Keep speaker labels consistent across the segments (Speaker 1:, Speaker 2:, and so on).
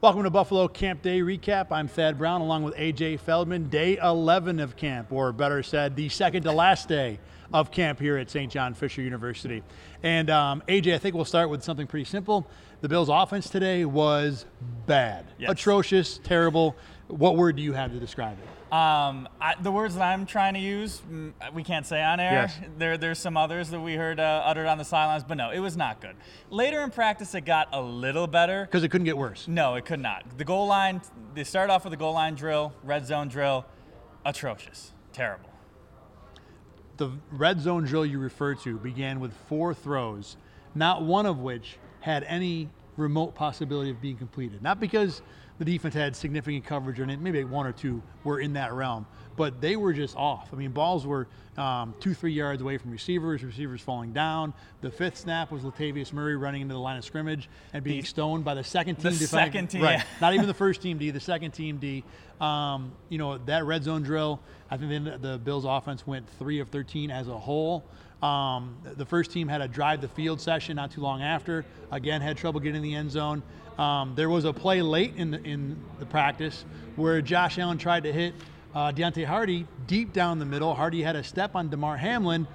Speaker 1: Welcome to Buffalo Camp Day Recap. I'm Thad Brown along with AJ Feldman. Day 11 of camp, or better said, the second to last day of camp here at St. John Fisher University. And um, AJ, I think we'll start with something pretty simple. The Bills' offense today was bad,
Speaker 2: Yes.
Speaker 1: atrocious, terrible. What word do you have to describe it?
Speaker 2: Um, I, the words that I'm trying to use, mm, we can't say on air.
Speaker 1: Yes.
Speaker 2: There, there's some others that we heard uh, uttered on the sidelines, but no, it was not good. Later in practice, it got a little better.
Speaker 1: Because it couldn't get worse.
Speaker 2: No, it could not. The goal line, they started off with a goal line drill, red zone drill, atrocious, terrible.
Speaker 1: The red zone drill you referred to began with four throws, not one of which had any remote possibility of being completed. Not because the defense had significant coverage on it, maybe one or two were in that realm, but they were just off. I mean, balls were um, two, three yards away from receivers, receivers falling down. The fifth snap was Latavius Murray running into the line of scrimmage and being stoned by the second team.
Speaker 2: The
Speaker 1: defending-
Speaker 2: second team,
Speaker 1: right?
Speaker 2: yeah.
Speaker 1: Not even the first team D, the second team D. Um, you know that red zone drill. I think the, the Bills' offense went three of 13 as a whole. Um, the first team had a drive the field session not too long after. Again, had trouble getting in the end zone. Um, there was a play late in the, in the practice where Josh Allen tried to hit uh, Deonte Harty deep down the middle. Harty had a step on Damar Hamlin.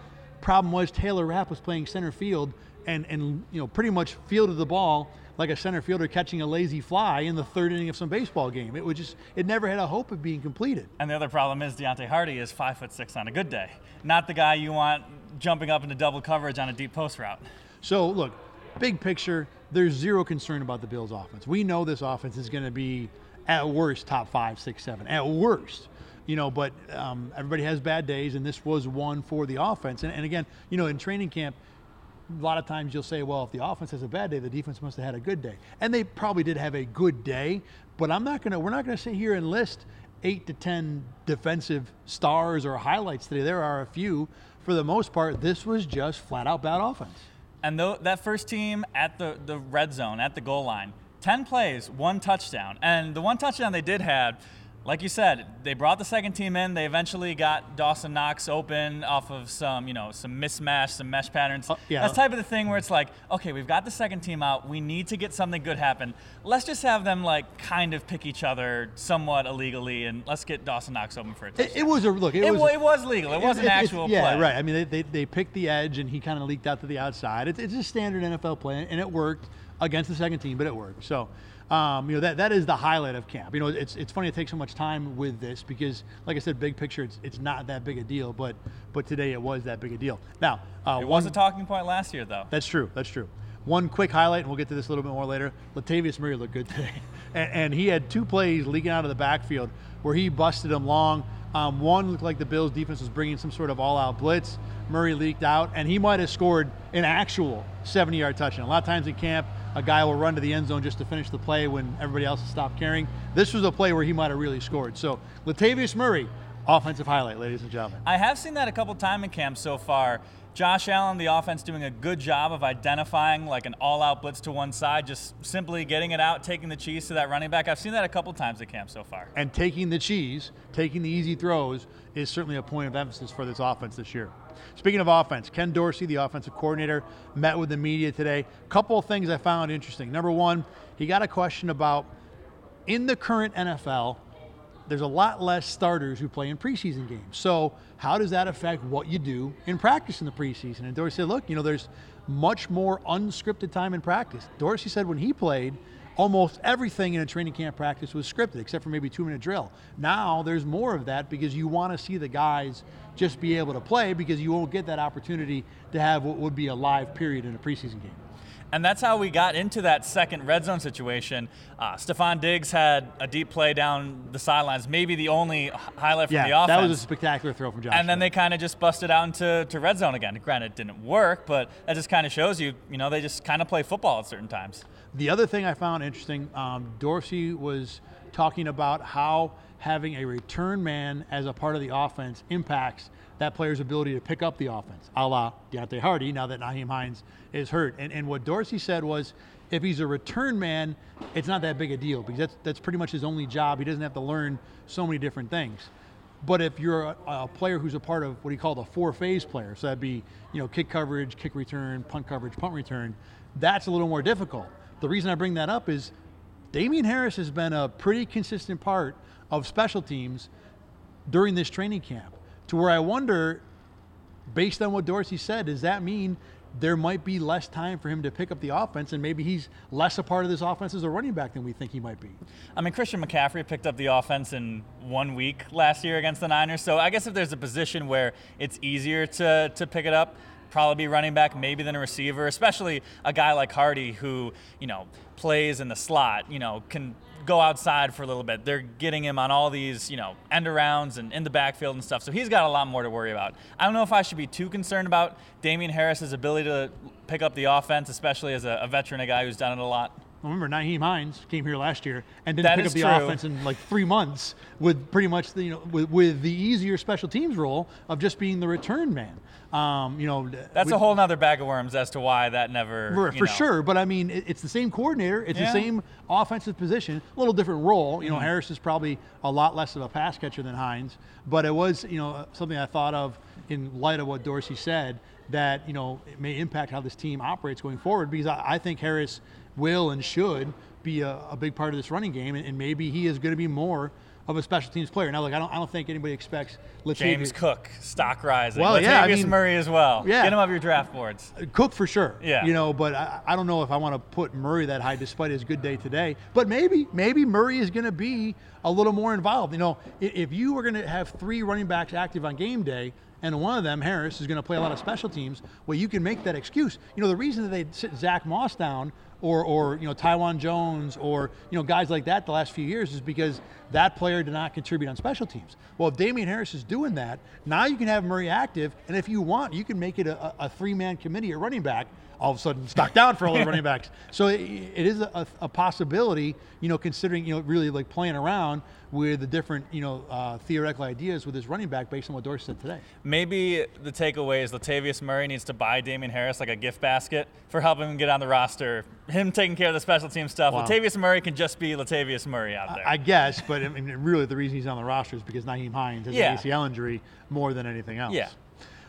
Speaker 1: Problem was Taylor Rapp was playing center field and and you know pretty much fielded the ball like a center fielder catching a lazy fly in the third inning of some baseball game. It was just it never had a hope of being completed.
Speaker 2: And the other problem is Deonte Harty is five foot six on a good day, not the guy you want jumping up into double coverage on a deep post route.
Speaker 1: So look, big picture, there's zero concern about the Bills' offense. We know this offense is going to be at worst top five, six, seven, at worst. You know, but um, everybody has bad days, and this was one for the offense. And, and again, you know, in training camp, a lot of times you'll say, well, if the offense has a bad day, the defense must have had a good day. And they probably did have a good day, but I'm not going to, we're not going to sit here and list eight to 10 defensive stars or highlights today. There are a few. For the most part, this was just flat out bad offense.
Speaker 2: And tho- that first team at the, the red zone, at the goal line, 10 plays, one touchdown. And the one touchdown they did have, like you said, they brought the second team in. They eventually got Dawson Knox open off of some, you know, some mismatch, some mesh patterns.
Speaker 1: Uh, yeah.
Speaker 2: That's type of the thing where it's like, okay, we've got the second team out. We need to get something good happen. Let's just have them like kind of pick each other somewhat illegally, and let's get Dawson Knox open for a touchdown.
Speaker 1: It, it was a look. It,
Speaker 2: It,
Speaker 1: was.
Speaker 2: wa- it was legal. It was an actual
Speaker 1: yeah,
Speaker 2: play.
Speaker 1: right. I mean, they, they, they picked the edge, and he kind of leaked out to the outside. It's, it's a standard NFL play, and it worked against the second team, but it worked. So, um, you know, that, that is the highlight of camp. You know, it's, it's funny to take so much time with this because, like I said, big picture, it's, it's not that big a deal, but but today it was that big a deal. Now, uh,
Speaker 2: It
Speaker 1: one,
Speaker 2: was a talking point last year, though.
Speaker 1: that's true. That's true. One quick highlight, and we'll get to this a little bit more later. Latavius Murray looked good today, and, and he had two plays leaking out of the backfield where he busted them long. Um, one looked like the Bills' defense was bringing some sort of all-out blitz. Murray leaked out, and he might have scored an actual 70-yard touchdown. A lot of times in camp, a guy will run to the end zone just to finish the play when everybody else has stopped carrying. This was a play where he might have really scored. So Latavius Murray, offensive highlight, ladies and gentlemen.
Speaker 2: I have seen that a couple times in camp so far. Josh Allen, the offense, doing a good job of identifying like an all-out blitz to one side, just simply getting it out, taking the cheese to that running back. I've seen that a couple times at camp so far.
Speaker 1: and taking the cheese, taking the easy throws, is certainly a point of emphasis for this offense this year. Speaking of offense, Ken Dorsey, the offensive coordinator, met with the media today. Couple of things I found interesting. Number one, he got a question about in the current NFL, there's a lot less starters who play in preseason games. So, how does that affect what you do in practice in the preseason? And Dorsey said, look, you know, there's much more unscripted time in practice. Dorsey said when he played, almost everything in a training camp practice was scripted, except for maybe two minute drill. Now there's more of that because you want to see the guys just be able to play because you won't get that opportunity to have what would be a live period in a preseason game.
Speaker 2: And that's how we got into that second red zone situation. Uh, Stefon Diggs had a deep play down the sidelines, maybe the only highlight from
Speaker 1: Yeah,
Speaker 2: the offense.
Speaker 1: that was a spectacular throw from Josh.
Speaker 2: and then they kind of just busted out into to red zone again. Granted, it didn't work, but that just kind of shows you, you know, they just kind of play football at certain times.
Speaker 1: The other thing I found interesting, um, Dorsey was talking about how having a return man as a part of the offense impacts that player's ability to pick up the offense, a la Deonte Harty, now that Nyheim Hines is hurt. And, and what Dorsey said was if he's a return man, it's not that big a deal because that's, that's pretty much his only job. He doesn't have to learn so many different things. But if you're a, a player who's a part of what he called a four-phase player, so that'd be you know kick coverage, kick return, punt coverage, punt return, that's a little more difficult. The reason I bring that up is Damien Harris has been a pretty consistent part of special teams during this training camp to where I wonder, based on what Dorsey said, does that mean there might be less time for him to pick up the offense and maybe he's less a part of this offense as a running back than we think he might be?
Speaker 2: I mean, Christian McCaffrey picked up the offense in one week last year against the Niners. So I guess if there's a position where it's easier to, to pick it up, probably be running back maybe than a receiver, especially a guy like Harty who, you know, plays in the slot, you know, can go outside for a little bit. They're getting him on all these, you know, end arounds and in the backfield and stuff. So he's got a lot more to worry about. I don't know if I should be too concerned about Damien Harris's ability to pick up the offense, especially as a, a veteran, a guy who's done it a lot.
Speaker 1: Remember, Nyheim Hines came here last year and didn't
Speaker 2: That
Speaker 1: pick up the
Speaker 2: true.
Speaker 1: offense in like three months with pretty much the, you know with, with the easier special teams role of just being the return man. Um, you know,
Speaker 2: That's
Speaker 1: we-
Speaker 2: a whole nother bag of worms as to why that never.
Speaker 1: For, for sure, but I mean, it, it's the same coordinator. It's
Speaker 2: Yeah.
Speaker 1: the same offensive position, a little different role. You know,
Speaker 2: Mm-hmm.
Speaker 1: Harris is probably a lot less of a pass catcher than Hines, but it was, you know, something I thought of in light of what Dorsey said that you know it may impact how this team operates going forward because I, I think Harris will and should be a, a big part of this running game, and, and maybe he is going to be more of a special teams player. Now, look, I don't, I don't think anybody expects Latavius-
Speaker 2: James Cook, stock rising.
Speaker 1: Well,
Speaker 2: Latavius
Speaker 1: yeah, I mean-
Speaker 2: Murray as well.
Speaker 1: Yeah.
Speaker 2: Get him off your draft boards.
Speaker 1: Uh, Cook for sure.
Speaker 2: Yeah.
Speaker 1: You know, but I, I don't know if I want to put Murray that high despite his good day today. But maybe, maybe Murray is going to be a little more involved. You know, if you were going to have three running backs active on game day, and one of them, Harris, is going to play a lot of special teams, well, you can make that excuse. You know, the reason that they sit Zach Moss down or, or you know, Taiwan Jones or, you know, guys like that the last few years is because that player did not contribute on special teams. Well, if Damien Harris is doing that, now you can have Murray active, and if you want, you can make it a, a- a three-man committee at running back. All of a sudden, stock down for all the running backs. So it, it is a, a possibility, you know, considering you know really like playing around with the different you know uh, theoretical ideas with his running back based on what Dorsey said today.
Speaker 2: Maybe the takeaway is Latavius Murray needs to buy Damien Harris like a gift basket for helping him get on the roster. Him taking care of the special team stuff.
Speaker 1: Wow.
Speaker 2: Latavius Murray can just be Latavius Murray out there.
Speaker 1: I guess, but I mean, really the reason he's on the roster is because Nyheim Hines has
Speaker 2: Yeah.
Speaker 1: an ACL injury more than anything else.
Speaker 2: Yeah.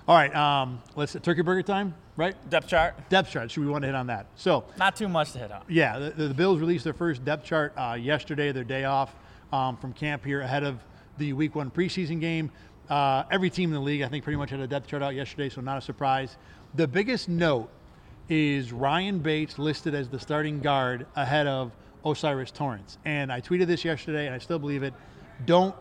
Speaker 1: All right, um, let's turkey burger time, right?
Speaker 2: Depth chart,
Speaker 1: Depth chart. Should we want to hit on that? So
Speaker 2: not too much to hit on.
Speaker 1: Yeah, the, the Bills released their first depth chart uh, yesterday, their day off um, from camp here ahead of the Week One preseason game. Uh, every team in the league, I think, pretty much had a depth chart out yesterday, so not a surprise. The biggest note is Ryan Bates listed as the starting guard ahead of O'Cyrus Torrence, and I tweeted this yesterday, and I still believe it. Don't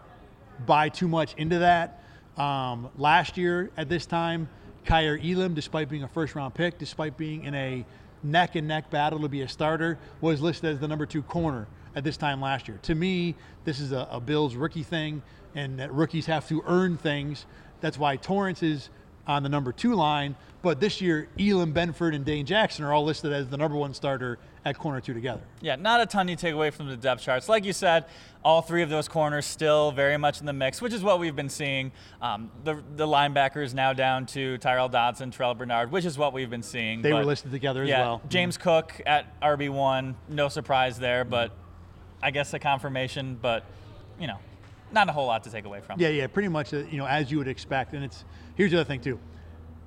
Speaker 1: buy too much into that. Um, last year at this time, Kaiir Elam, despite being a first round pick, despite being in a neck and neck battle to be a starter, was listed as the number two corner at this time last year. To me, this is a, a Bills rookie thing, and that rookies have to earn things. That's why Torrence is on the number two line. But this year, Elam, Benford, and Dane Jackson are all listed as the number one starter at corner two together.
Speaker 2: Yeah, not a ton you take away from the depth charts. Like you said, all three of those corners still very much in the mix, which is what we've been seeing. Um, the, the linebackers now down to Tyrel Dodson, Terrel Bernard, which is what we've been seeing.
Speaker 1: They were listed together as
Speaker 2: yeah,
Speaker 1: well.
Speaker 2: James Cook at RB1, no surprise there, but I guess a confirmation, but, you know, not a whole lot to take away from.
Speaker 1: Yeah, yeah, pretty much, uh, you know, as you would expect. And it's here's the other thing too.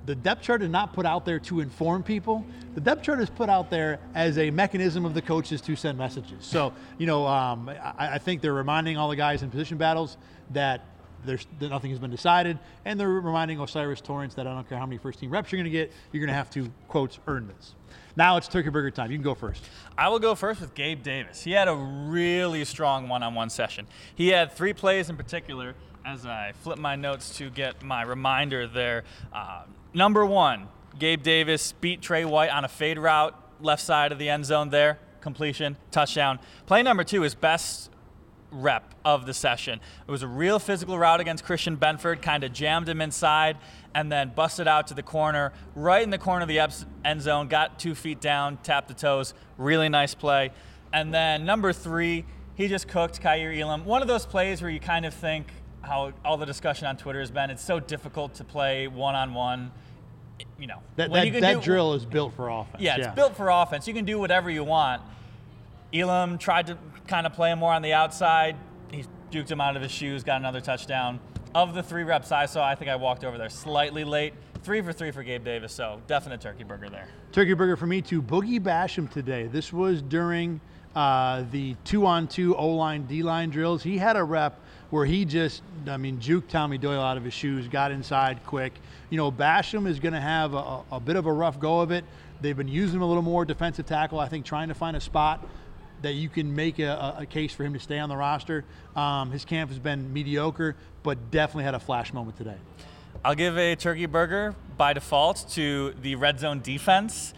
Speaker 1: The depth chart is not put out there to inform people. The depth chart is put out there as a mechanism of the coaches to send messages. So, you know, um, I, I think they're reminding all the guys in position battles that there's nothing has been decided, and they're reminding O'Cyrus Torrence that I don't care how many first team reps you're going to get, you're going to have to quotes earn this. Now it's turkey burger time. You can go first.
Speaker 2: I will go first with Gabe Davis. He had a really strong one on one session. He had three plays in particular. As I flip my notes to get my reminder there. Uh, number one, Gabe Davis beat Trey White on a fade route, left side of the end zone there, completion, touchdown. Play number two is best rep of the session. It was a real physical route against Christian Benford, kind of jammed him inside and then busted out to the corner, right in the corner of the end zone, got two feet down, tapped the toes. Really nice play. And then number three, he just cooked Kaiir Elam. One of those plays where you kind of think how all the discussion on Twitter has been, it's so difficult to play one on one. You know,
Speaker 1: That, that,
Speaker 2: you
Speaker 1: that
Speaker 2: do-
Speaker 1: drill is built for offense.
Speaker 2: yeah, it's built for offense. You can do whatever you want. Elam tried to kind of play him more on the outside. He juked him out of his shoes, got another touchdown. Of the three reps I saw, I think I walked over there slightly late. Three for three for Gabe Davis, so definite turkey burger there.
Speaker 1: Turkey burger for me to Boogie Basham today. This was during uh, the two-on-two O-line, D-line drills. He had a rep where he just, I mean, juked Tommy Doyle out of his shoes, got inside quick. You know, Basham is going to have a, a bit of a rough go of it. They've been using him a little more defensive tackle, I think, trying to find a spot that you can make a, a case for him to stay on the roster. Um, his camp has been mediocre, but definitely had a flash moment today.
Speaker 2: I'll give a turkey burger by default to the red zone defense.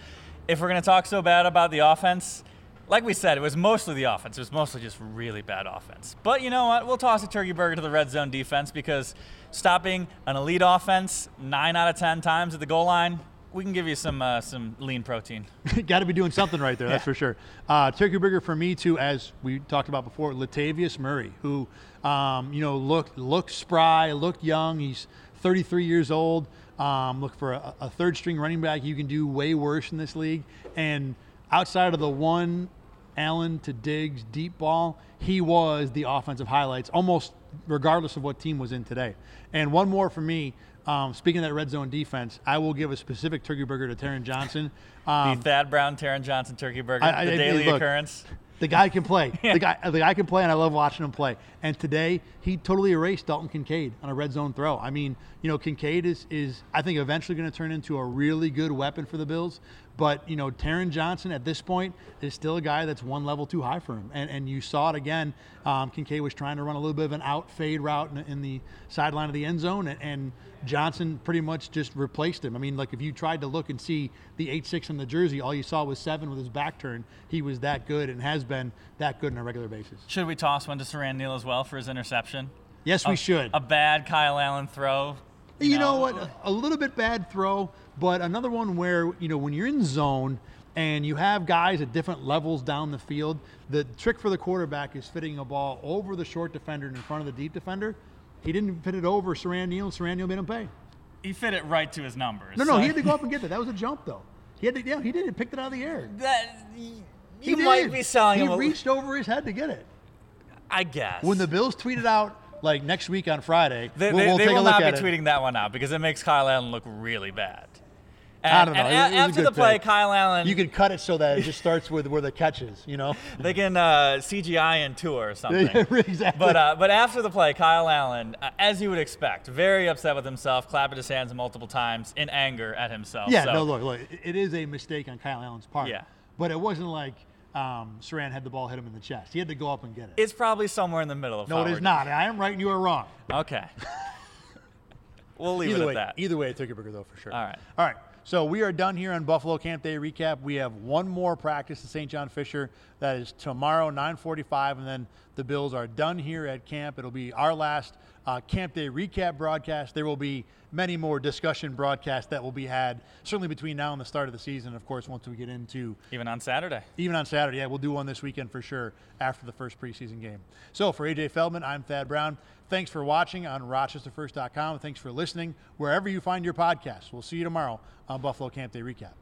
Speaker 2: If we're going to talk so bad about the offense, like we said, it was mostly the offense. It was mostly just really bad offense. But you know what? We'll toss a turkey burger to the red zone defense because stopping an elite offense nine out of ten times at the goal line, we can give you some uh, some lean protein.
Speaker 1: Got to be doing something right there, that's for sure. Uh, turkey burger for me too, as we talked about before, Latavius Murray, who um, you know looked looked spry, looked young. He's 33 years old. Um, look for a, a third string running back. You can do way worse in this league. And outside of the one Allen to Diggs deep ball, he was the offensive highlights almost regardless of what team was in today. And one more for me. Um, speaking of that red zone defense, I will give a specific turkey burger to Taron Johnson.
Speaker 2: Um, the Thad Brown, Taron Johnson turkey burger, I, I, the daily look, occurrence.
Speaker 1: The guy can play. The guy, the guy can play, and I love watching him play. And today, he totally erased Dalton Kincaid on a red zone throw. I mean, you know, Kincaid is, is I think, eventually going to turn into a really good weapon for the Bills. But, you know, Taron Johnson at this point is still a guy that's one level too high for him. And, and you saw it again. Um, Kincaid was trying to run a little bit of an out fade route in, in the sideline of the end zone, and, and Johnson pretty much just replaced him. I mean, like if you tried to look and see the 8 6 in the jersey, all you saw was seven with his back turned. He was that good and has been that good on a regular basis.
Speaker 2: Should we toss one to Siran Neal as well for his interception?
Speaker 1: Yes, we should.
Speaker 2: A bad Kyle Allen throw.
Speaker 1: You, you know, what? A little bit bad throw, but another one where, you know, when you're in zone, and you have guys at different levels down the field. The trick for the quarterback is fitting a ball over the short defender and in front of the deep defender. He didn't fit it over Siran Neal, and Siran Neal made him pay.
Speaker 2: He fit it right to his numbers.
Speaker 1: No, no, so. he had to go up and get that. That was a jump, though. He had to, yeah, he did. He picked it out of the air.
Speaker 2: That you he might did. be selling
Speaker 1: he
Speaker 2: him.
Speaker 1: He reached over his head to get it.
Speaker 2: I guess.
Speaker 1: When the Bills tweeted out like next week on Friday,
Speaker 2: they,
Speaker 1: we'll, we'll
Speaker 2: they, they will not be
Speaker 1: it.
Speaker 2: tweeting that one out because it makes Kyle Allen look really bad.
Speaker 1: And, I don't know.
Speaker 2: And
Speaker 1: it,
Speaker 2: after the play, pick. Kyle Allen.
Speaker 1: You could cut it so that it just starts with where the catch is, you know?
Speaker 2: they can uh, CGI in tour or something.
Speaker 1: exactly.
Speaker 2: But, uh, but after the play, Kyle Allen, uh, as you would expect, very upset with himself, clapping his hands multiple times in anger at himself.
Speaker 1: Yeah,
Speaker 2: so.
Speaker 1: no, look, look, it is a mistake on Kyle Allen's part.
Speaker 2: Yeah.
Speaker 1: But it wasn't like um, Siran had the ball hit him in the chest. He had to go up and get it.
Speaker 2: It's probably somewhere in the middle of
Speaker 1: No, it is not. I am right and you are wrong.
Speaker 2: Okay. we'll leave
Speaker 1: either
Speaker 2: it
Speaker 1: way,
Speaker 2: at that.
Speaker 1: Either way, a burger though, for sure.
Speaker 2: All right.
Speaker 1: All right. So we are done here on Buffalo Camp Day recap. We have one more practice at St. John Fisher. That is tomorrow, 9:45, and then the Bills are done here at camp. It'll be our last uh, Camp Day recap broadcast. There will be many more discussion broadcasts that will be had certainly between now and the start of the season. Of course, once we get into
Speaker 2: even on Saturday.
Speaker 1: Even on Saturday, yeah, we'll do one this weekend for sure after the first preseason game. So for AJ Feldman, I'm Thad Brown. Thanks for watching on RochesterFirst.com. Thanks for listening wherever you find your podcasts. We'll see you tomorrow on Buffalo Camp Day Recap.